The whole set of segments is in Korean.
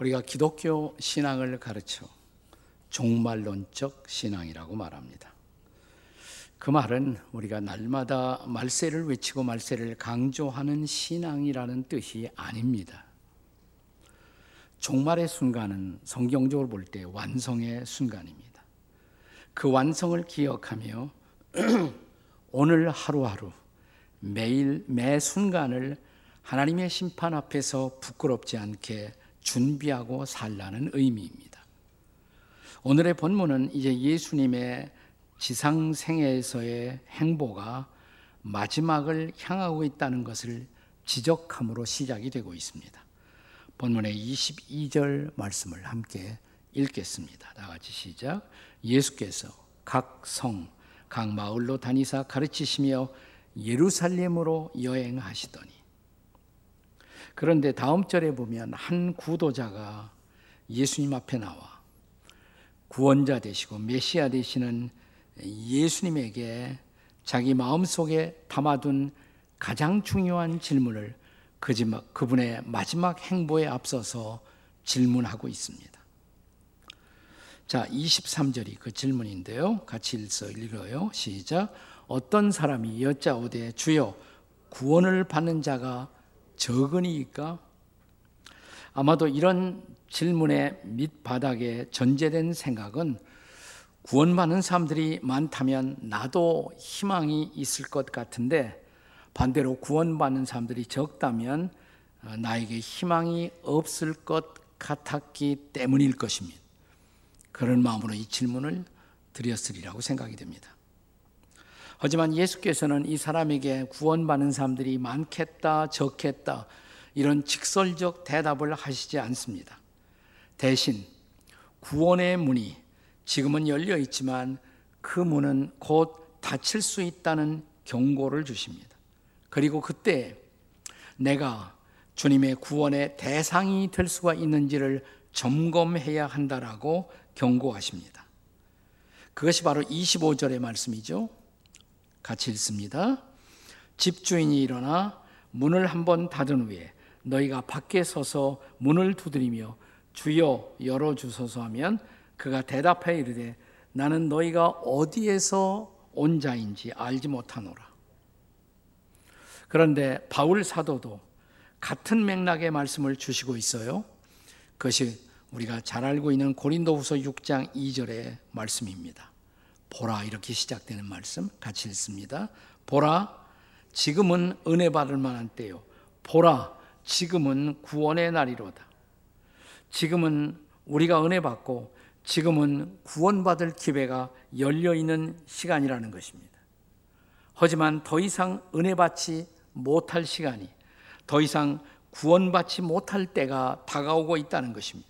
우리가 기독교 신앙을 가르쳐 종말론적 신앙이라고 말합니다. 그 말은 우리가 날마다 말세를 외치고 말세를 강조하는 신앙이라는 뜻이 아닙니다. 종말의 순간은 성경적으로 볼 때 완성의 순간입니다. 그 완성을 기억하며 오늘 하루하루 매일 매 순간을 하나님의 심판 앞에서 부끄럽지 않게 준비하고 살라는 의미입니다. 오늘의 본문은 이제 예수님의 지상생애에서의 행보가 마지막을 향하고 있다는 것을 지적함으로 시작이 되고 있습니다. 본문의 22절 말씀을 함께 읽겠습니다. 다 같이 시작. 예수께서 각 성, 각 마을로 다니사 가르치시며 예루살렘으로 여행하시더니 그런데 다음 절에 보면 한 구도자가 예수님 앞에 나와 구원자 되시고 메시아 되시는 예수님에게 자기 마음속에 담아둔 가장 중요한 질문을 그분의 마지막 행보에 앞서서 질문하고 있습니다. 자, 23절이 그 질문인데요. 같이 읽어 읽어요. 시작. 어떤 사람이 여짜오되 주여 구원을 받는 자가 적으니까 아마도 이런 질문의 밑바닥에 전제된 생각은 구원받는 사람들이 많다면 나도 희망이 있을 것 같은데 반대로 구원받는 사람들이 적다면 어, 나에게 희망이 없을 것 같았기 때문일 것입니다. 그런 마음으로 이 질문을 드렸으리라고 생각이 됩니다. 하지만 예수께서는 이 사람에게 구원받는 사람들이 많겠다, 적겠다, 이런 직설적 대답을 하시지 않습니다. 대신 구원의 문이 지금은 열려 있지만 그 문은 곧 닫힐 수 있다는 경고를 주십니다. 그리고 그때 내가 주님의 구원의 대상이 될 수가 있는지를 점검해야 한다라고 경고하십니다. 그것이 바로 25절의 말씀이죠. 같이 읽습니다. 집주인이 일어나 문을 한번 닫은 후에 너희가 밖에 서서 문을 두드리며 주여 열어 주소서 하면 그가 대답해 이르되 나는 너희가 어디에서 온 자인지 알지 못하노라. 그런데 바울 사도도 같은 맥락의 말씀을 주시고 있어요. 그것이 우리가 잘 알고 있는 고린도후서 6장 2절의 말씀입니다. 보라 이렇게 시작되는 말씀 같이 읽습니다. 보라 지금은 은혜 받을 만한 때요. 보라 지금은 구원의 날이로다. 지금은 우리가 은혜 받고 지금은 구원받을 기회가 열려 있는 시간이라는 것입니다. 하지만 더 이상 은혜 받지 못할 시간이 더 이상 구원받지 못할 때가 다가오고 있다는 것입니다.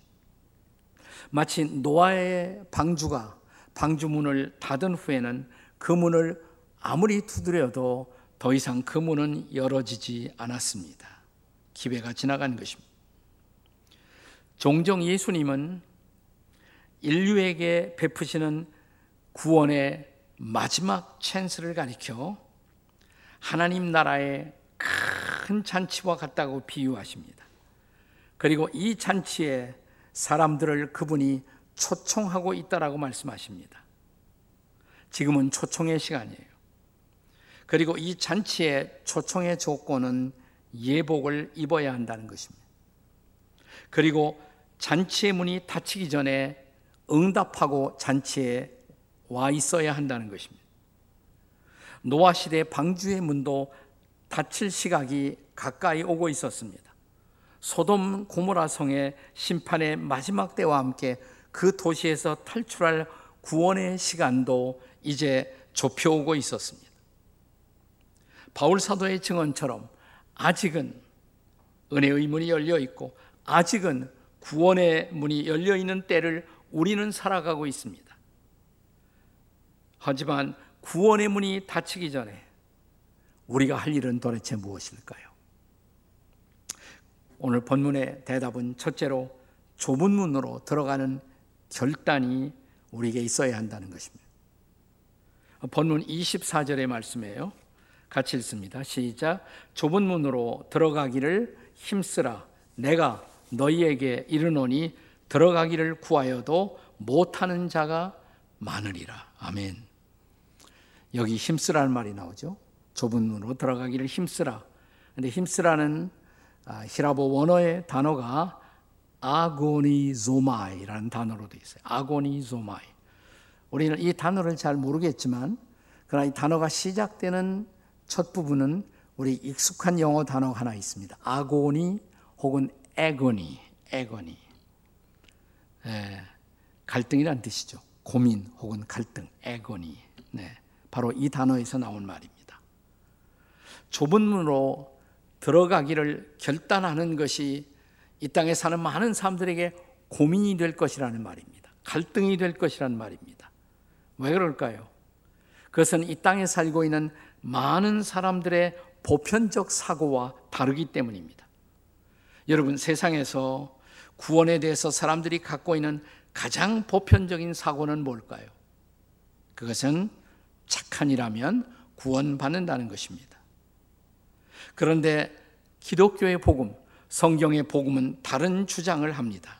마치 노아의 방주가 방주문을 닫은 후에는 그 문을 아무리 두드려도 더 이상 그 문은 열어지지 않았습니다. 기회가 지나간 것입니다. 종종 예수님은 인류에게 베푸시는 구원의 마지막 찬스를 가리켜 하나님 나라의 큰 잔치와 같다고 비유하십니다. 그리고 이 잔치에 사람들을 그분이 초청하고 있다라고 말씀하십니다. 지금은 초청의 시간이에요. 그리고 이 잔치의 초청의 조건은 예복을 입어야 한다는 것입니다. 그리고 잔치의 문이 닫히기 전에 응답하고 잔치에 와 있어야 한다는 것입니다. 노아 시대 방주의 문도 닫힐 시각이 가까이 오고 있었습니다. 소돔 고모라 성의 심판의 마지막 때와 함께 그 도시에서 탈출할 구원의 시간도 이제 좁혀오고 있었습니다. 바울 사도의 증언처럼 아직은 은혜의 문이 열려 있고 아직은 구원의 문이 열려 있는 때를 우리는 살아가고 있습니다. 하지만 구원의 문이 닫히기 전에 우리가 할 일은 도대체 무엇일까요? 오늘 본문의 대답은 첫째로 좁은 문으로 들어가는 결단이 우리에게 있어야 한다는 것입니다. 본문 24절의 말씀이에요. 같이 읽습니다. 시작. 좁은 문으로 들어가기를 힘쓰라. 내가 너희에게 이르노니 들어가기를 구하여도 못하는 자가 많으리라. 아멘. 여기 힘쓰라는 말이 나오죠. 좁은 문으로 들어가기를 힘쓰라. 근데 힘쓰라는 아, 히라보 원어의 단어가 아고니조마이라는 단어로 되어 있어요. 아고니조마이. 우리는 이 단어를 잘 모르겠지만 그러나 이 단어가 시작되는 첫 부분은 우리 익숙한 영어 단어 하나 있습니다. 아고니 혹은 에고니, 에고니. 예, 갈등이란 뜻이죠. 고민 혹은 갈등, 에고니. 네, 바로 이 단어에서 나온 말입니다. 좁은 문으로 들어가기를 결단하는 것이 이 땅에 사는 많은 사람들에게 고민이 될 것이라는 말입니다. 갈등이 될 것이라는 말입니다. 왜 그럴까요? 그것은 이 땅에 살고 있는 많은 사람들의 보편적 사고와 다르기 때문입니다. 여러분, 세상에서 구원에 대해서 사람들이 갖고 있는 가장 보편적인 사고는 뭘까요? 그것은 착한 이라면 구원받는다는 것입니다. 그런데 기독교의 복음, 성경의 복음은 다른 주장을 합니다.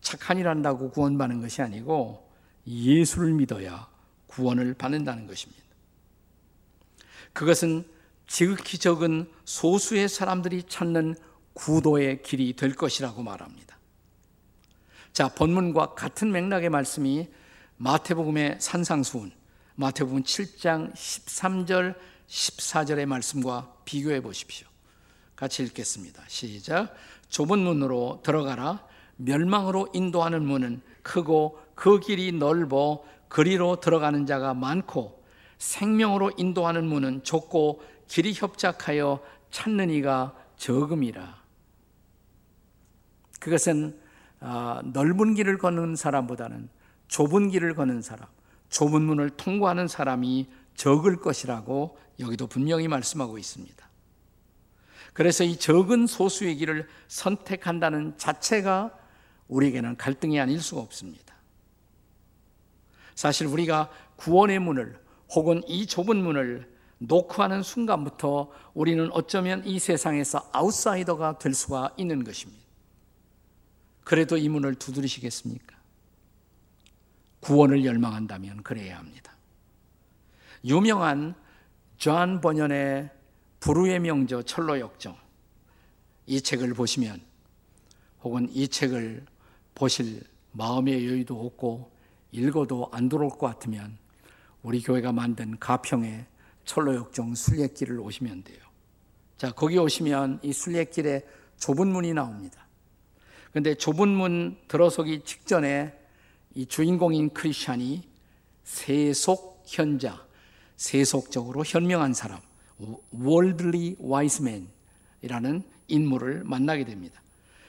착한 일한다고 구원받는 것이 아니고 예수를 믿어야 구원을 받는다는 것입니다. 그것은 지극히 적은 소수의 사람들이 찾는 구도의 길이 될 것이라고 말합니다. 자, 본문과 같은 맥락의 말씀이 마태복음의 산상수훈, 마태복음 7장 13절, 14절의 말씀과 비교해 보십시오. 같이 읽겠습니다. 시작. 좁은 문으로 들어가라. 멸망으로 인도하는 문은 크고 그 길이 넓어 그리로 들어가는 자가 많고 생명으로 인도하는 문은 좁고 길이 협착하여 찾는 이가 적음이라. 그것은 아, 넓은 길을 걷는 사람보다는 좁은 길을 걷는 사람, 좁은 문을 통과하는 사람이 적을 것이라고 여기도 분명히 말씀하고 있습니다. 그래서 이 적은 소수의 길을 선택한다는 자체가 우리에게는 갈등이 아닐 수가 없습니다. 사실 우리가 구원의 문을 혹은 이 좁은 문을 놓고 하는 순간부터 우리는 어쩌면 이 세상에서 아웃사이더가 될 수가 있는 것입니다. 그래도 이 문을 두드리시겠습니까? 구원을 열망한다면 그래야 합니다. 유명한 존 번연의 불후의 명저 천로역정 이 책을 보시면 혹은 이 책을 보실 마음의 여유도 없고 읽어도 안 들어올 것 같으면 우리 교회가 만든 가평의 천로역정 순례길을 오시면 돼요. 자, 거기 오시면 이 순례길에 좁은 문이 나옵니다. 근데 좁은 문 들어서기 직전에 이 주인공인 크리스찬이 세속 현자, 세속적으로 현명한 사람, wise man이라는 인물을 만나게 됩니다.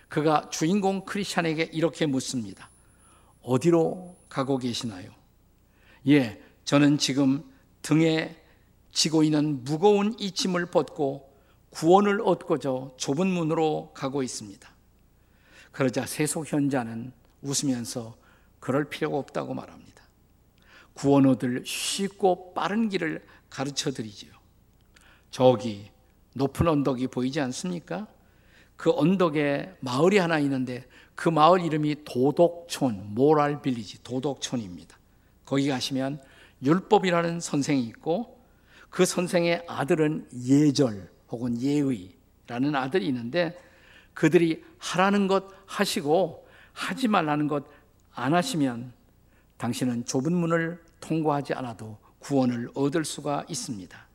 그가 주인공 크리스찬에게 이렇게 묻습니다. 어디로 가고 계시나요? 예, 저는 지금 등에 지고 있는 무거운 이 짐을 벗고 구원을 얻고자 좁은 문으로 가고 있습니다. 그러자 세속 현자는 웃으면서 그럴 필요가 없다고 말합니다. 구원 얻을 쉽고 빠른 길을 가르쳐 드리지요. 저기 높은 언덕이 보이지 않습니까? 그 언덕에 마을이 하나 있는데 그 마을 이름이 도덕촌, 모랄 빌리지, 도덕촌입니다. 거기 가시면 율법이라는 선생이 있고 그 선생의 아들은 예절 혹은 예의라는 아들이 있는데 그들이 하라는 것 하시고 하지 말라는 것 안 하시면 당신은 좁은 문을 통과하지 않아도 구원을 얻을 수가 있습니다.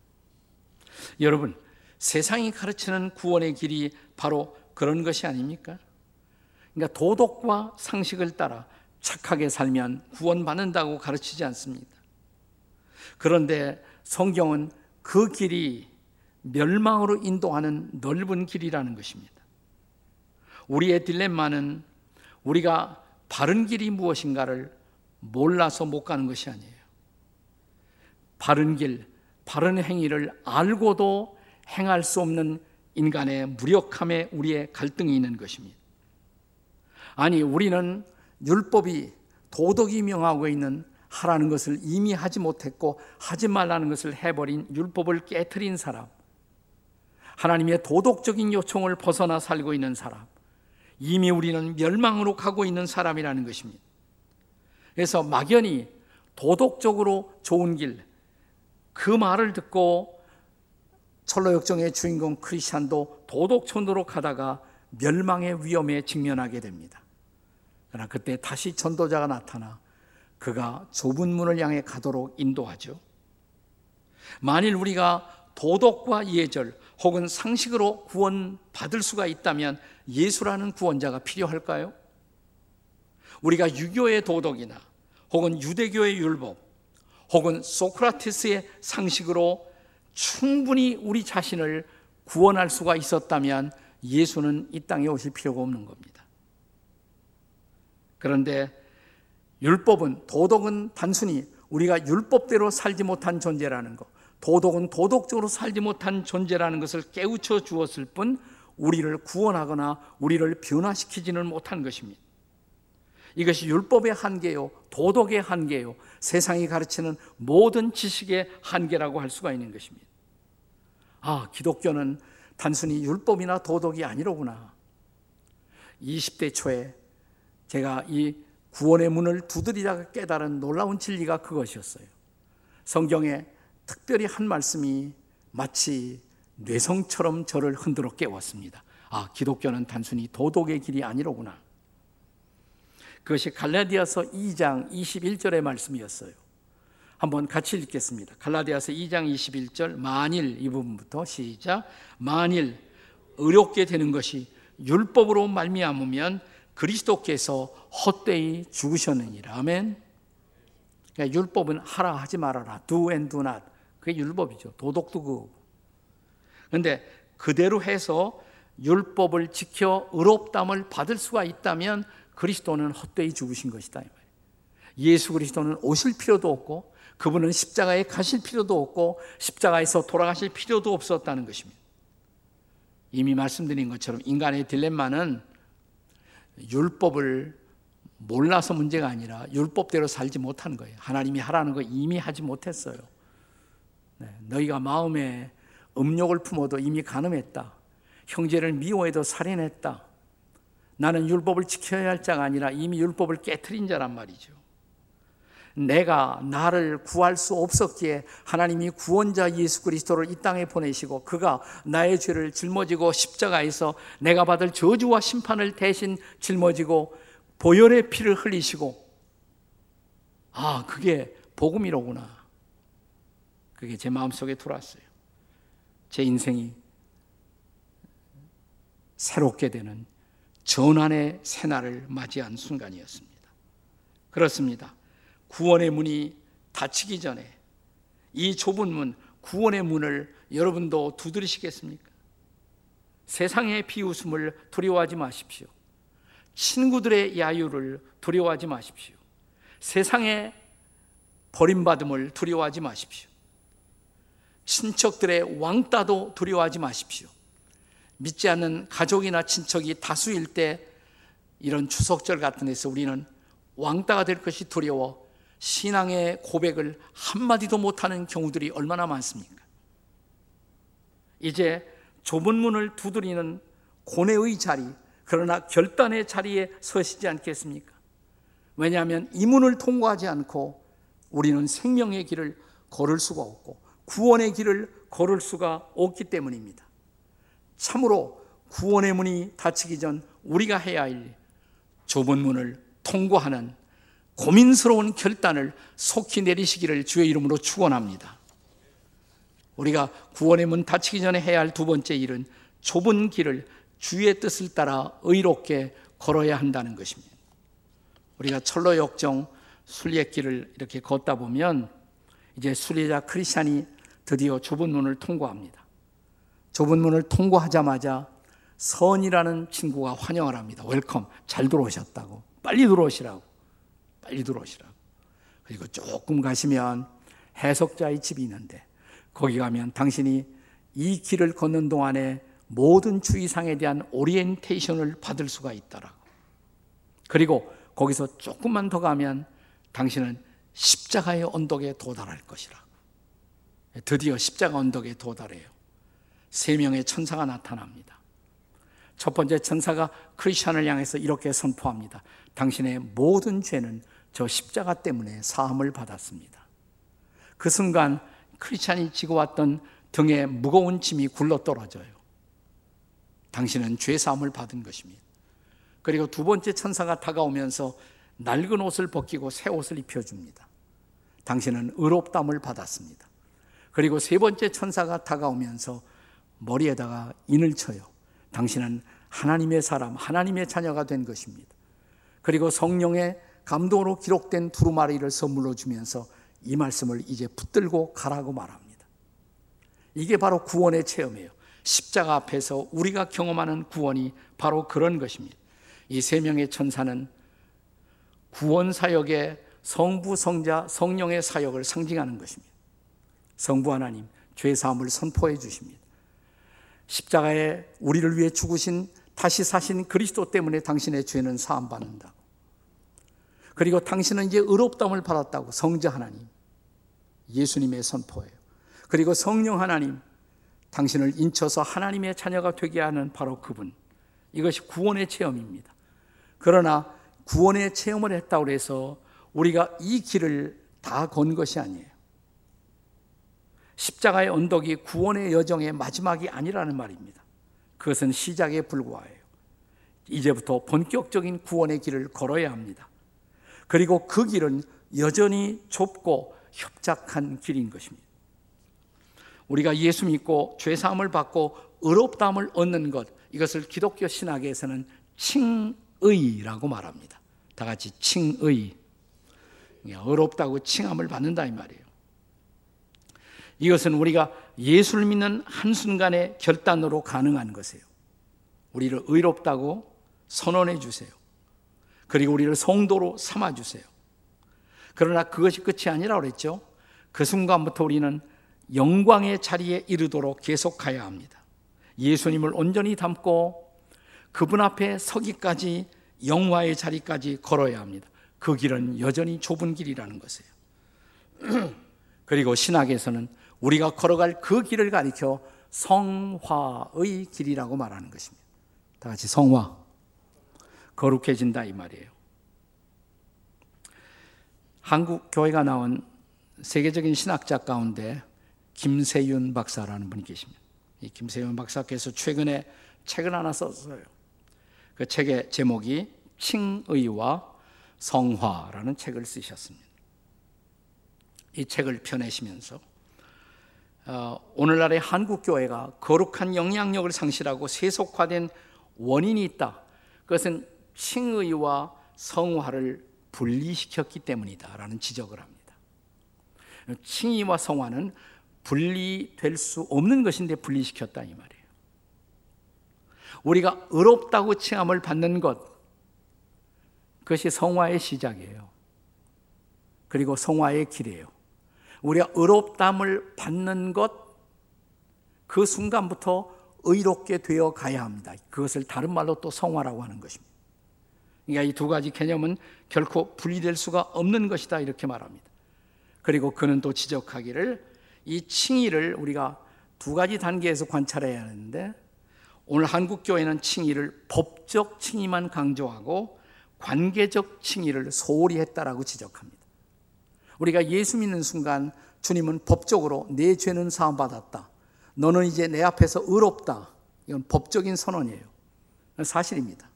여러분, 세상이 가르치는 구원의 길이 바로 그런 것이 아닙니까? 그러니까 도덕과 상식을 따라 착하게 살면 구원받는다고 가르치지 않습니다. 그런데 성경은 그 길이 멸망으로 인도하는 넓은 길이라는 것입니다. 우리의 딜레마는 우리가 바른 길이 무엇인가를 몰라서 못 가는 것이 아니에요. 바른 길, 바른 행위를 알고도 행할 수 없는 인간의 무력함에 우리의 갈등이 있는 것입니다. 아니, 우리는 율법이 도덕이 명하고 있는 하라는 것을 이미 하지 못했고 하지 말라는 것을 해버린 율법을 깨뜨린 사람, 하나님의 도덕적인 요청을 벗어나 살고 있는 사람, 이미 우리는 멸망으로 가고 있는 사람이라는 것입니다. 그래서 막연히 도덕적으로 좋은 길, 그 말을 듣고 철로 역정의 주인공 크리스찬도 도덕촌으로 가다가 멸망의 위험에 직면하게 됩니다. 그러나 그때 다시 전도자가 나타나 그가 좁은 문을 향해 가도록 인도하죠. 만일 우리가 도덕과 예절 혹은 상식으로 구원받을 수가 있다면 예수라는 구원자가 필요할까요? 우리가 유교의 도덕이나 혹은 유대교의 율법 혹은 소크라테스의 상식으로 충분히 우리 자신을 구원할 수가 있었다면 예수는 이 땅에 오실 필요가 없는 겁니다. 그런데 율법은 도덕은 단순히 우리가 율법대로 살지 못한 존재라는 것, 도덕은 도덕적으로 살지 못한 존재라는 것을 깨우쳐 주었을 뿐 우리를 구원하거나 우리를 변화시키지는 못한 것입니다. 이것이 율법의 한계요, 도덕의 한계요, 세상이 가르치는 모든 지식의 한계라고 할 수가 있는 것입니다. 아, 기독교는 단순히 율법이나 도덕이 아니로구나. 20대 초에 제가 이 구원의 문을 두드리다가 깨달은 놀라운 진리가 그것이었어요. 성경에 특별히 한 말씀이 마치 뇌성처럼 저를 흔들어 깨웠습니다. 아, 기독교는 단순히 도덕의 길이 아니로구나. 그것이 갈라디아서 2장 21절의 말씀이었어요. 한번 같이 읽겠습니다. 갈라디아서 2장 21절 만일 이 부분부터 시작 만일 의롭게 되는 것이 율법으로 말미암으면 그리스도께서 헛되이 죽으셨느니라. 아멘. 그러니까 율법은 하라 하지 말아라. do and do not. 그게 율법이죠. 도덕도 그거고. 그런데 그대로 해서 율법을 지켜 의롭담을 받을 수가 있다면 그리스도는 헛되이 죽으신 것이다. 예수 그리스도는 오실 필요도 없고 그분은 십자가에 가실 필요도 없고 십자가에서 돌아가실 필요도 없었다는 것입니다. 이미 말씀드린 것처럼 인간의 딜레마는 율법을 몰라서 문제가 아니라 율법대로 살지 못한 거예요. 하나님이 하라는 거 이미 하지 못했어요. 네, 너희가 마음에 음욕을 품어도 이미 가늠했다. 형제를 미워해도 살인했다. 나는 율법을 지켜야 할 자가 아니라 이미 율법을 깨뜨린 자란 말이죠. 내가 나를 구할 수 없었기에 하나님이 구원자 예수 그리스도를 이 땅에 보내시고 그가 나의 죄를 짊어지고 십자가에서 내가 받을 저주와 심판을 대신 짊어지고 보혈의 피를 흘리시고 아, 그게 복음이로구나. 그게 제 마음속에 들어왔어요. 제 인생이 새롭게 되는 전환의 새날을 맞이한 순간이었습니다. 그렇습니다. 구원의 문이 닫히기 전에 이 좁은 문, 구원의 문을 여러분도 두드리시겠습니까? 세상의 비웃음을 두려워하지 마십시오. 친구들의 야유를 두려워하지 마십시오. 세상의 버림받음을 두려워하지 마십시오. 친척들의 왕따도 두려워하지 마십시오. 믿지 않는 가족이나 친척이 다수일 때 이런 추석절 같은 데서 우리는 왕따가 될 것이 두려워 신앙의 고백을 한마디도 못하는 경우들이 얼마나 많습니까? 이제 좁은 문을 두드리는 고뇌의 자리, 그러나 결단의 자리에 서시지 않겠습니까? 왜냐하면 이 문을 통과하지 않고 우리는 생명의 길을 걸을 수가 없고 구원의 길을 걸을 수가 없기 때문입니다. 참으로 구원의 문이 닫히기 전 우리가 해야 할 좁은 문을 통과하는 고민스러운 결단을 속히 내리시기를 주의 이름으로 축원합니다. 우리가 구원의 문 닫히기 전에 해야 할 두 번째 일은 좁은 길을 주의 뜻을 따라 의롭게 걸어야 한다는 것입니다. 우리가 천로역정 순례길을 이렇게 걷다 보면 이제 순례자 크리스찬이 드디어 좁은 문을 통과합니다. 좁은 문을 통과하자마자 선의라는 친구가 환영을 합니다. Welcome, 잘 들어오셨다고. 빨리 들어오시라고. 빨리 들어오시라고. 그리고 조금 가시면 해석자의 집이 있는데 거기 가면 당신이 이 길을 걷는 동안에 모든 주의상에 대한 오리엔테이션을 받을 수가 있다라고. 그리고 거기서 조금만 더 가면 당신은 십자가의 언덕에 도달할 것이라고. 드디어 십자가 언덕에 도달해요. 세 명의 천사가 나타납니다. 첫 번째 천사가 크리스천을 향해서 이렇게 선포합니다. 당신의 모든 죄는 저 십자가 때문에 사함을 받았습니다. 그 순간 크리스찬이 지고 왔던 등에 무거운 짐이 굴러 떨어져요. 당신은 죄 사함을 받은 것입니다. 그리고 두 번째 천사가 다가오면서 낡은 옷을 벗기고 새 옷을 입혀 줍니다. 당신은 의롭담을 받았습니다. 그리고 세 번째 천사가 다가오면서 머리에다가 인을 쳐요. 당신은 하나님의 사람, 하나님의 자녀가 된 것입니다. 그리고 성령의 감동으로 기록된 두루마리를 선물로 주면서 이 말씀을 이제 붙들고 가라고 말합니다. 이게 바로 구원의 체험이에요. 십자가 앞에서 우리가 경험하는 구원이 바로 그런 것입니다. 이 세 명의 천사는 구원 사역의 성부, 성자, 성령의 사역을 상징하는 것입니다. 성부 하나님, 죄 사함을 선포해 주십니다. 십자가에 우리를 위해 죽으신 다시 사신 그리스도 때문에 당신의 죄는 사함 받는다. 그리고 당신은 이제 의롭다을 받았다고 성자 하나님, 예수님의 선포예요. 그리고 성령 하나님, 당신을 인쳐서 하나님의 자녀가 되게 하는 바로 그분. 이것이 구원의 체험입니다. 그러나 구원의 체험을 했다고 해서 우리가 이 길을 다 건 것이 아니에요. 십자가의 언덕이 구원의 여정의 마지막이 아니라는 말입니다. 그것은 시작에 불과해요. 이제부터 본격적인 구원의 길을 걸어야 합니다. 그리고 그 길은 여전히 좁고 협착한 길인 것입니다. 우리가 예수 믿고 죄 사함을 받고 의롭다함을 얻는 것 이것을 기독교 신학에서는 칭의라고 말합니다. 다 같이 칭의. 의롭다고 칭함을 받는다 이 말이에요. 이것은 우리가 예수를 믿는 한순간의 결단으로 가능한 것이에요. 우리를 의롭다고 선언해 주세요. 그리고 우리를 성도로 삼아 주세요. 그러나 그것이 끝이 아니라 그랬죠. 그 순간부터 우리는 영광의 자리에 이르도록 계속 가야 합니다. 예수님을 온전히 담고 그분 앞에 서기까지 영화의 자리까지 걸어야 합니다. 그 길은 여전히 좁은 길이라는 것이에요. 그리고 신학에서는 우리가 걸어갈 그 길을 가리켜 성화의 길이라고 말하는 것입니다. 다 같이 성화. 거룩해진다 이 말이에요. 한국 교회가 나온 세계적인 신학자 가운데 김세윤 박사라는 분이 계십니다. 이 김세윤 박사께서 최근에 책을 하나 썼어요. 그 책의 제목이 칭의와 성화라는 책을 쓰셨습니다. 이 책을 펴내시면서 어, 오늘날의 한국 교회가 거룩한 영향력을 상실하고 세속화된 원인이 있다. 그것은 칭의와 성화를 분리시켰기 때문이다라는 지적을 합니다. 칭의와 성화는 분리될 수 없는 것인데 분리시켰다 이 말이에요. 우리가 의롭다고 칭함을 받는 것 그것이 성화의 시작이에요. 그리고 성화의 길이에요. 우리가 의롭담을 받는 것 그 순간부터 의롭게 되어 가야 합니다. 그것을 다른 말로 또 성화라고 하는 것입니다. 그러니까 이 두 가지 개념은 결코 분리될 수가 없는 것이다 이렇게 말합니다. 그리고 그는 또 지적하기를 이 칭의를 우리가 두 가지 단계에서 관찰해야 하는데 오늘 한국 교회는 칭의를 법적 칭의만 강조하고 관계적 칭의를 소홀히 했다라고 지적합니다. 우리가 예수 믿는 순간 주님은 법적으로 내 죄는 사함 받았다. 너는 이제 내 앞에서 의롭다. 이건 법적인 선언이에요. 사실입니다.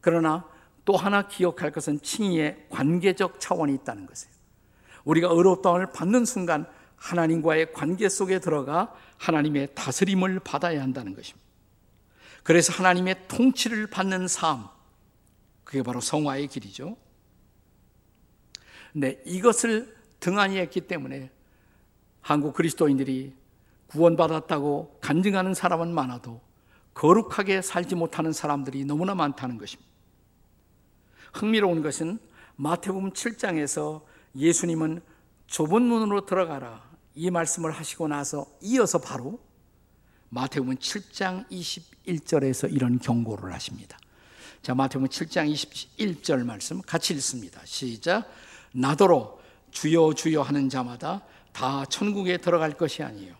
그러나 또 하나 기억할 것은 칭의의 관계적 차원이 있다는 것이에요. 우리가 의롭다움을 받는 순간 하나님과의 관계 속에 들어가 하나님의 다스림을 받아야 한다는 것입니다. 그래서 하나님의 통치를 받는 삶, 그게 바로 성화의 길이죠. 근데 이것을 등한히 했기 때문에 한국 그리스도인들이 구원받았다고 간증하는 사람은 많아도 거룩하게 살지 못하는 사람들이 너무나 많다는 것입니다. 흥미로운 것은 마태복음 7장에서 예수님은 좁은 문으로 들어가라 이 말씀을 하시고 나서 이어서 바로 마태복음 7장 21절에서 이런 경고를 하십니다. 자, 마태복음 7장 21절 말씀 같이 읽습니다. 시작. 나더러 주여 주여 하는 자마다 다 천국에 들어갈 것이 아니에요.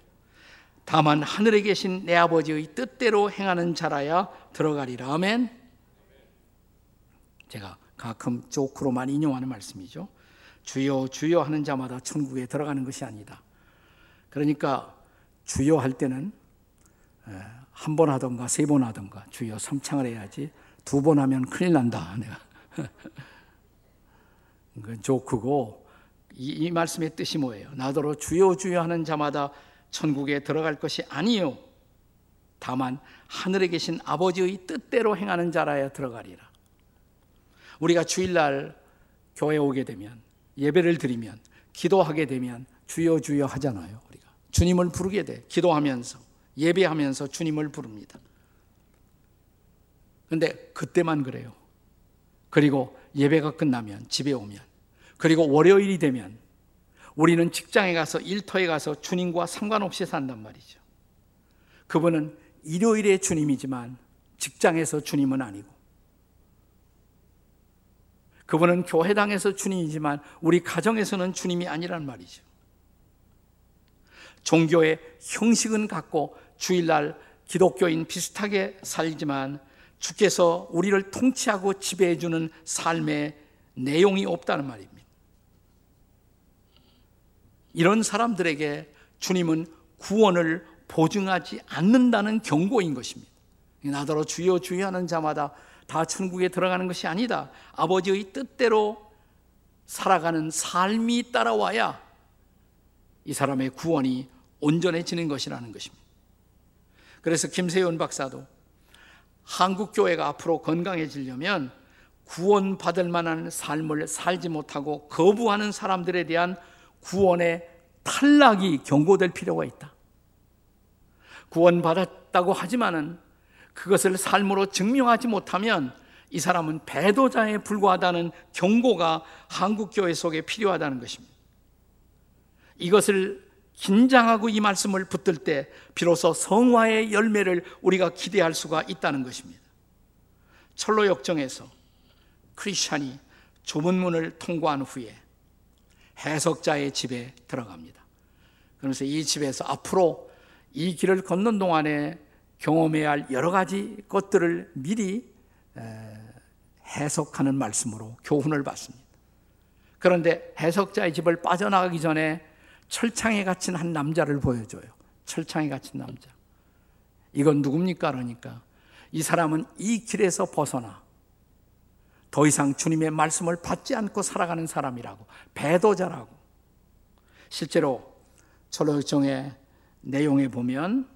다만 하늘에 계신 내 아버지의 뜻대로 행하는 자라야 들어가리라. 아멘. 제가 가끔 조크로만 인용하는 말씀이죠. 주여 주여 하는 자마다 천국에 들어가는 것이 아니다. 그러니까 주여 할 때는 한 번 하던가 세 번 하던가 주여 삼창을 해야지 두 번 하면 큰일 난다. 내가 그 조크고 이, 이 말씀의 뜻이 뭐예요? 나더러 주여 주여 하는 자마다 천국에 들어갈 것이 아니요. 다만 하늘에 계신 아버지의 뜻대로 행하는 자라야 들어가리라. 우리가 주일날 교회 오게 되면 예배를 드리면 기도하게 되면 주여 주여 하잖아요. 우리가 주님을 부르게 돼. 기도하면서 예배하면서 주님을 부릅니다. 근데 그때만 그래요. 그리고 예배가 끝나면 집에 오면 그리고 월요일이 되면 우리는 직장에 가서 일터에 가서 주님과 상관없이 산단 말이죠. 그분은 일요일에 주님이지만 직장에서 주님은 아니고 그분은 교회당에서 주님이지만 우리 가정에서는 주님이 아니란 말이죠. 종교의 형식은 같고 주일날 기독교인 비슷하게 살지만 주께서 우리를 통치하고 지배해 주는 삶의 내용이 없다는 말입니다. 이런 사람들에게 주님은 구원을 보증하지 않는다는 경고인 것입니다. 나더러 주여 주여 하는 자마다 다 천국에 들어가는 것이 아니다. 아버지의 뜻대로 살아가는 삶이 따라와야 이 사람의 구원이 온전해지는 것이라는 것입니다. 그래서 김세윤 박사도 한국 교회가 앞으로 건강해지려면 구원받을 만한 삶을 살지 못하고 거부하는 사람들에 대한 구원의 탈락이 경고될 필요가 있다. 구원받았다고 하지만은 그것을 삶으로 증명하지 못하면 이 사람은 배도자에 불과하다는 경고가 한국 교회 속에 필요하다는 것입니다. 이것을 긴장하고 이 말씀을 붙들 때 비로소 성화의 열매를 우리가 기대할 수가 있다는 것입니다. 철로 역정에서 크리스찬이 좁은 문을 통과한 후에 해석자의 집에 들어갑니다. 그러면서 이 집에서 앞으로 이 길을 걷는 동안에 경험해야 할 여러 가지 것들을 미리 해석하는 말씀으로 교훈을 받습니다. 그런데 해석자의 집을 빠져나가기 전에 철창에 갇힌 한 남자를 보여줘요. 철창에 갇힌 남자. 이건 누굽니까? 그러니까 이 사람은 이 길에서 벗어나 더 이상 주님의 말씀을 받지 않고 살아가는 사람이라고 배도자라고 실제로 철로정의 내용에 보면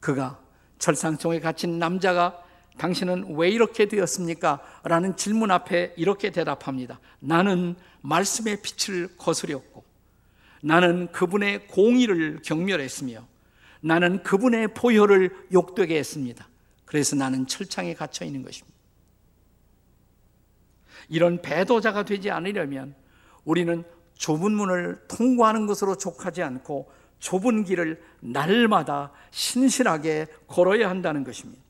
그가 철상총에 갇힌 남자가 당신은 왜 이렇게 되었습니까? 라는 질문 앞에 이렇게 대답합니다. 나는 말씀의 빛을 거스렸고 나는 그분의 공의를 경멸했으며 나는 그분의 보혈을 욕되게 했습니다. 그래서 나는 철창에 갇혀 있는 것입니다. 이런 배도자가 되지 않으려면 우리는 좁은 문을 통과하는 것으로 족하지 않고 좁은 길을 날마다 신실하게 걸어야 한다는 것입니다.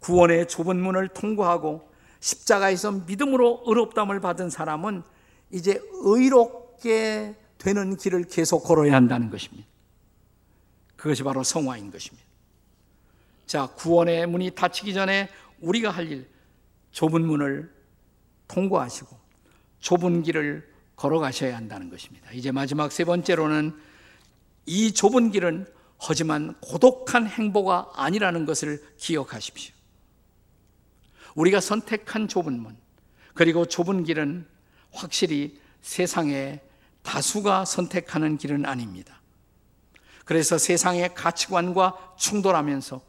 구원의 좁은 문을 통과하고 십자가에서 믿음으로 의롭담을 받은 사람은 이제 의롭 게 되는 길을 계속 걸어야 한다는 것입니다. 그것이 바로 성화인 것입니다. 자, 구원의 문이 닫히기 전에 우리가 할 일, 좁은 문을 통과하시고 좁은 길을 걸어가셔야 한다는 것입니다. 이제 마지막 세 번째로는 이 좁은 길은 하지만 고독한 행보가 아니라는 것을 기억하십시오. 우리가 선택한 좁은 문, 그리고 좁은 길은 확실히 세상의 다수가 선택하는 길은 아닙니다. 그래서 세상의 가치관과 충돌하면서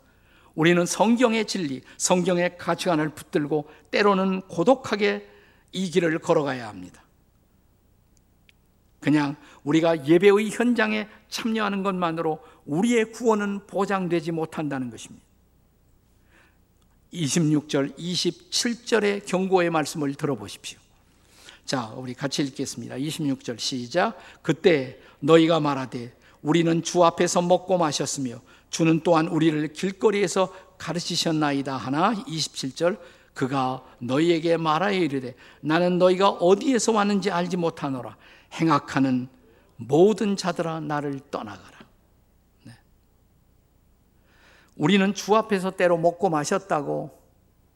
우리는 성경의 진리, 성경의 가치관을 붙들고 때로는 고독하게 이 길을 걸어가야 합니다. 그냥 우리가 예배의 현장에 참여하는 것만으로 우리의 구원은 보장되지 못한다는 것입니다. 26절, 27절의 경고의 말씀을 들어보십시오. 자, 우리 같이 읽겠습니다. 26절 시작. 그때 너희가 말하되 우리는 주 앞에서 먹고 마셨으며 주는 또한 우리를 길거리에서 가르치셨나이다 하나 27절 그가 너희에게 말하여 이르되 나는 너희가 어디에서 왔는지 알지 못하노라 행악하는 모든 자들아 나를 떠나가라 네. 우리는 주 앞에서 때로 먹고 마셨다고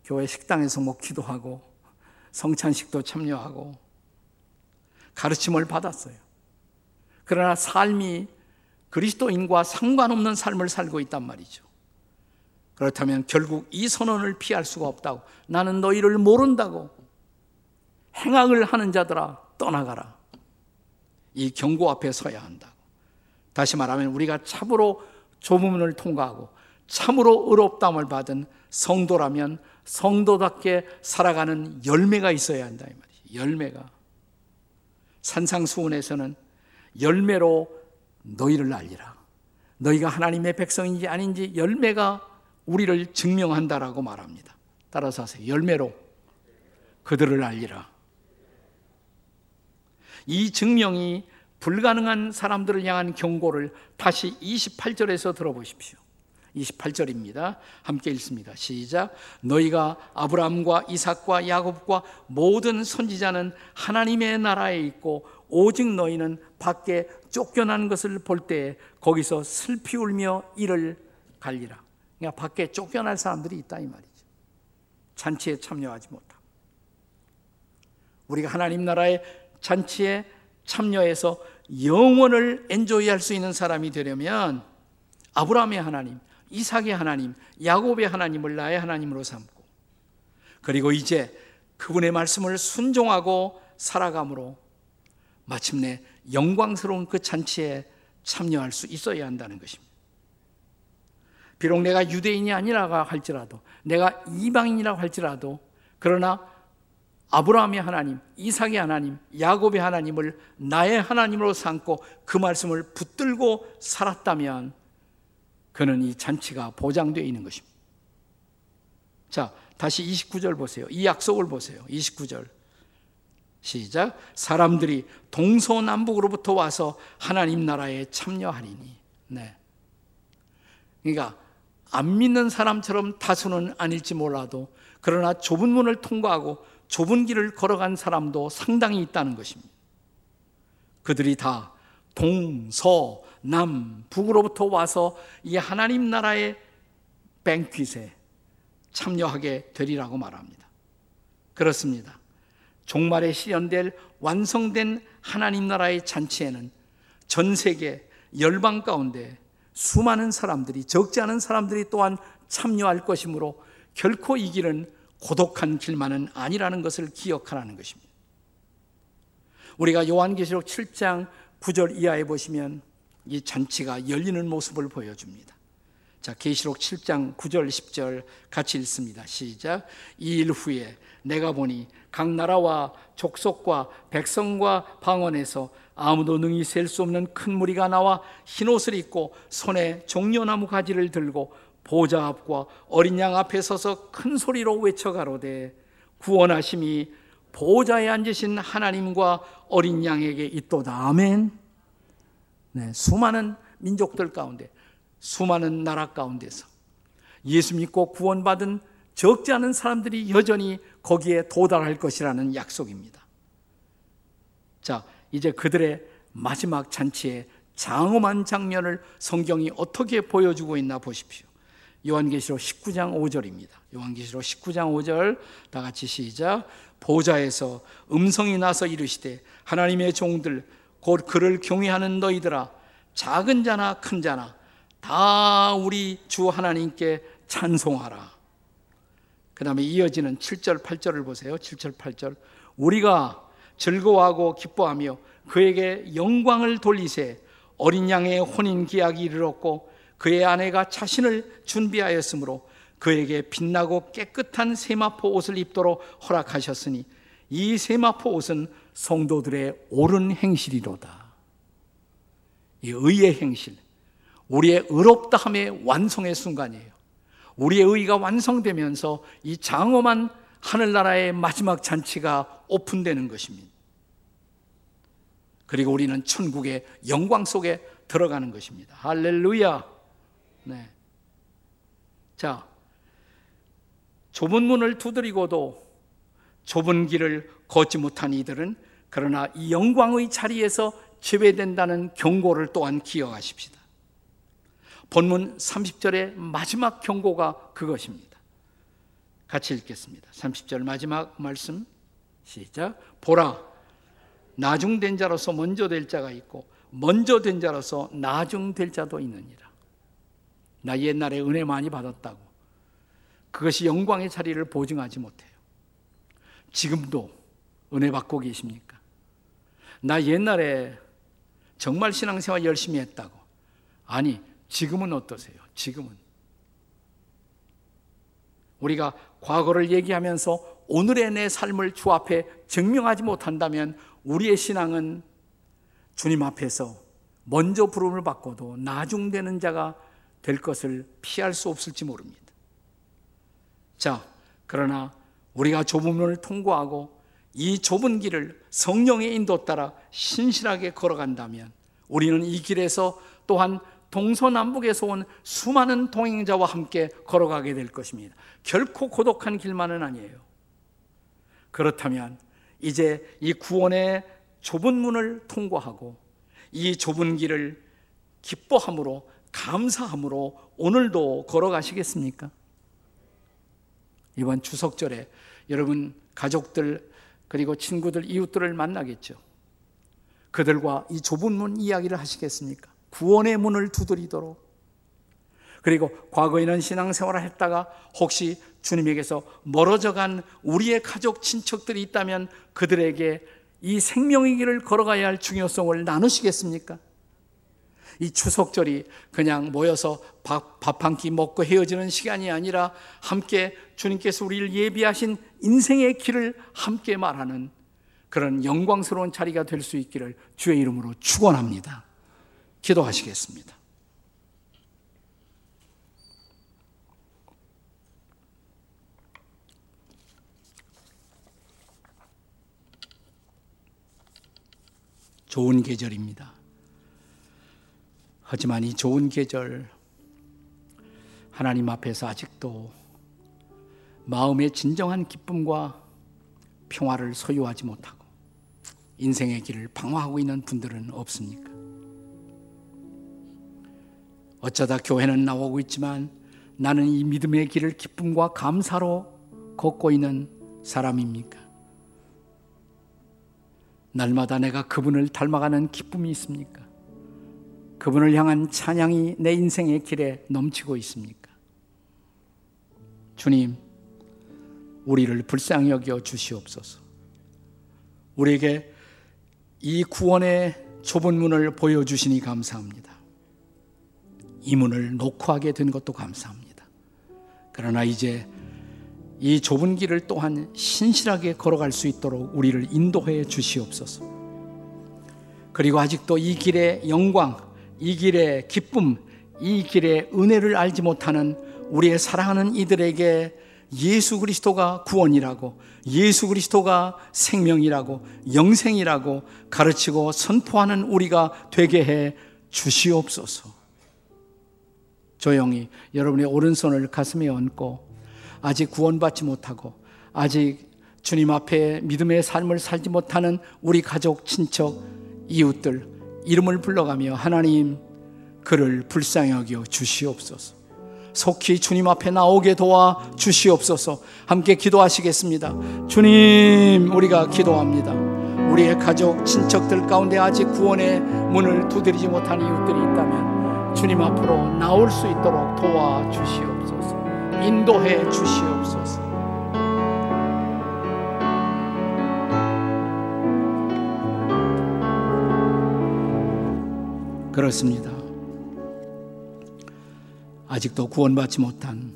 교회 식당에서 먹기도 하고 성찬식도 참여하고 가르침을 받았어요. 그러나 삶이 그리스도인과 상관없는 삶을 살고 있단 말이죠. 그렇다면 결국 이 선언을 피할 수가 없다고 나는 너희를 모른다고 행악을 하는 자들아 떠나가라. 이 경고 앞에 서야 한다고. 다시 말하면 우리가 참으로 조문을 통과하고 참으로 의롭담을 받은 성도라면 성도답게 살아가는 열매가 있어야 한다 이 말이죠. 열매가 산상수훈에서는 열매로 너희를 알리라. 너희가 하나님의 백성인지 아닌지 열매가 우리를 증명한다라고 말합니다. 따라서 하세요. 열매로 그들을 알리라. 이 증명이 불가능한 사람들을 향한 경고를 다시 28절에서 들어보십시오. 28절입니다. 함께 읽습니다. 시작. 너희가 아브라함과 이삭과 야곱과 모든 선지자는 하나님의 나라에 있고 오직 너희는 밖에 쫓겨난 것을 볼때 거기서 슬피 울며 이를 갈리라. 그러니까 밖에 쫓겨날 사람들이 있다 이 말이죠. 잔치에 참여하지 못하고. 우리가 하나님 나라의 잔치에 참여해서 영원을 엔조이할 수 있는 사람이 되려면 아브라함의 하나님, 이삭의 하나님, 야곱의 하나님을 나의 하나님으로 삼고 그리고 이제 그분의 말씀을 순종하고 살아감으로 마침내 영광스러운 그 잔치에 참여할 수 있어야 한다는 것입니다. 비록 내가 유대인이 아니라 할지라도 내가 이방인이라고 할지라도 그러나 아브라함의 하나님, 이삭의 하나님, 야곱의 하나님을 나의 하나님으로 삼고 그 말씀을 붙들고 살았다면 그는 이 잔치가 보장되어 있는 것입니다. 자, 다시 29절 보세요. 이 약속을 보세요. 29절. 시작. 사람들이 동서남북으로부터 와서 하나님 나라에 참여하리니. 네. 그러니까 안 믿는 사람처럼 다수는 아닐지 몰라도 그러나 좁은 문을 통과하고 좁은 길을 걸어간 사람도 상당히 있다는 것입니다. 그들이 다 동서 남 북으로부터 와서 이 하나님 나라의 뱅퀴에 참여하게 되리라고 말합니다. 그렇습니다. 종말에 실현될 완성된 하나님 나라의 잔치에는 전 세계 열방 가운데 수많은 사람들이 적지 않은 사람들이 또한 참여할 것이므로 결코 이 길은 고독한 길만은 아니라는 것을 기억하라는 것입니다. 우리가 요한계시록 7장 9절 이하에 보시면 이 잔치가 열리는 모습을 보여줍니다. 자, 계시록 7장 9절 10절 같이 읽습니다. 시작. 이 일 후에 내가 보니 각 나라와 족속과 백성과 방언에서 아무도 능히 셀 수 없는 큰 무리가 나와 흰 옷을 입고 손에 종려나무 가지를 들고 보좌 앞과 어린 양 앞에 서서 큰 소리로 외쳐 가로되 구원하심이 보좌에 앉으신 하나님과 어린 양에게 있도다. 아멘. 네, 수많은 민족들 가운데, 수많은 나라 가운데서 예수 믿고 구원받은 적지 않은 사람들이 여전히 거기에 도달할 것이라는 약속입니다. 자, 이제 그들의 마지막 잔치의 장엄한 장면을 성경이 어떻게 보여주고 있나 보십시오. 요한계시록 19장 5절입니다. 요한계시록 19장 5절 다 같이 시작. 보좌에서 음성이 나서 이르시되 하나님의 종들 곧 그를 경외하는 너희들아 작은 자나 큰 자나 다 우리 주 하나님께 찬송하라. 그 다음에 이어지는 7절, 8절을 보세요. 7절, 8절. 우리가 즐거워하고 기뻐하며 그에게 영광을 돌리세 어린 양의 혼인 기약이 이르렀고 그의 아내가 자신을 준비하였으므로 그에게 빛나고 깨끗한 세마포 옷을 입도록 허락하셨으니 이 세마포 옷은 성도들의 옳은 행실이로다. 이 의의 행실, 우리의 의롭다함의 완성의 순간이에요. 우리의 의가 완성되면서 이 장엄한 하늘나라의 마지막 잔치가 오픈되는 것입니다. 그리고 우리는 천국의 영광 속에 들어가는 것입니다. 할렐루야. 네. 자, 좁은 문을 두드리고도 좁은 길을 걷지 못한 이들은 그러나 이 영광의 자리에서 제외된다는 경고를 또한 기억하십시다. 본문 30절의 마지막 경고가 그것입니다. 같이 읽겠습니다. 30절 마지막 말씀 시작. 보라 나중된 자로서 먼저 될 자가 있고 먼저 된 자로서 나중될 자도 있느니라. 나 옛날에 은혜 많이 받았다고 그것이 영광의 자리를 보증하지 못해요. 지금도 은혜 받고 계십니까? 나 옛날에 정말 신앙생활 열심히 했다고. 아니, 지금은 어떠세요? 지금은. 우리가 과거를 얘기하면서 오늘의 내 삶을 주 앞에 증명하지 못한다면 우리의 신앙은 주님 앞에서 먼저 부름을 받고도 나중되는 자가 될 것을 피할 수 없을지 모릅니다. 자, 그러나 우리가 좁은 문을 통과하고 이 좁은 길을 성령의 인도 따라 신실하게 걸어간다면 우리는 이 길에서 또한 동서남북에서 온 수많은 동행자와 함께 걸어가게 될 것입니다. 결코 고독한 길만은 아니에요. 그렇다면 이제 이 구원의 좁은 문을 통과하고 이 좁은 길을 기뻐함으로 감사함으로 오늘도 걸어가시겠습니까? 이번 추석절에 여러분 가족들 그리고 친구들 이웃들을 만나겠죠. 그들과 이 좁은 문 이야기를 하시겠습니까? 구원의 문을 두드리도록 그리고 과거에는 신앙생활을 했다가 혹시 주님에게서 멀어져 간 우리의 가족 친척들이 있다면 그들에게 이 생명의 길을 걸어가야 할 중요성을 나누시겠습니까? 이 추석절이 그냥 모여서 밥 한 끼 먹고 헤어지는 시간이 아니라 함께 주님께서 우리를 예비하신 인생의 길을 함께 말하는 그런 영광스러운 자리가 될 수 있기를 주의 이름으로 축원합니다. 기도하시겠습니다. 좋은 계절입니다. 하지만 이 좋은 계절 하나님 앞에서 아직도 마음의 진정한 기쁨과 평화를 소유하지 못하고 인생의 길을 방황하고 있는 분들은 없습니까? 어쩌다 교회는 나오고 있지만 나는 이 믿음의 길을 기쁨과 감사로 걷고 있는 사람입니까? 날마다 내가 그분을 닮아가는 기쁨이 있습니까? 그분을 향한 찬양이 내 인생의 길에 넘치고 있습니까? 주님, 우리를 불쌍히 여겨 주시옵소서. 우리에게 이 구원의 좁은 문을 보여주시니 감사합니다. 이 문을 놓고 하게 된 것도 감사합니다. 그러나 이제 이 좁은 길을 또한 신실하게 걸어갈 수 있도록 우리를 인도해 주시옵소서. 그리고 아직도 이 길의 영광, 이 길의 기쁨, 이 길의 은혜를 알지 못하는 우리의 사랑하는 이들에게 예수 그리스도가 구원이라고, 예수 그리스도가 생명이라고, 영생이라고 가르치고 선포하는 우리가 되게 해 주시옵소서. 조용히 여러분의 오른손을 가슴에 얹고 아직 구원받지 못하고 아직 주님 앞에 믿음의 삶을 살지 못하는 우리 가족, 친척, 이웃들 이름을 불러가며 하나님 그를 불쌍히 여겨 주시옵소서. 속히 주님 앞에 나오게 도와 주시옵소서. 함께 기도하시겠습니다. 주님, 우리가 기도합니다. 우리의 가족, 친척들 가운데 아직 구원의 문을 두드리지 못한 이웃들이 있다면 주님 앞으로 나올 수 있도록 도와 주시옵소서. 인도해 주시옵소서. 그렇습니다. 아직도 구원받지 못한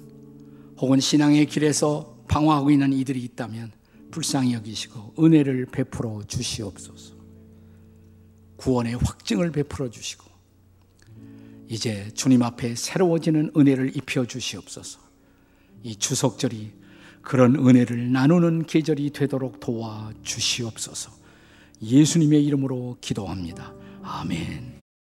혹은 신앙의 길에서 방황하고 있는 이들이 있다면 불쌍히 여기시고 은혜를 베풀어 주시옵소서. 구원의 확증을 베풀어 주시고 이제 주님 앞에 새로워지는 은혜를 입혀 주시옵소서. 이 추석절이 그런 은혜를 나누는 계절이 되도록 도와 주시옵소서. 예수님의 이름으로 기도합니다. 아멘.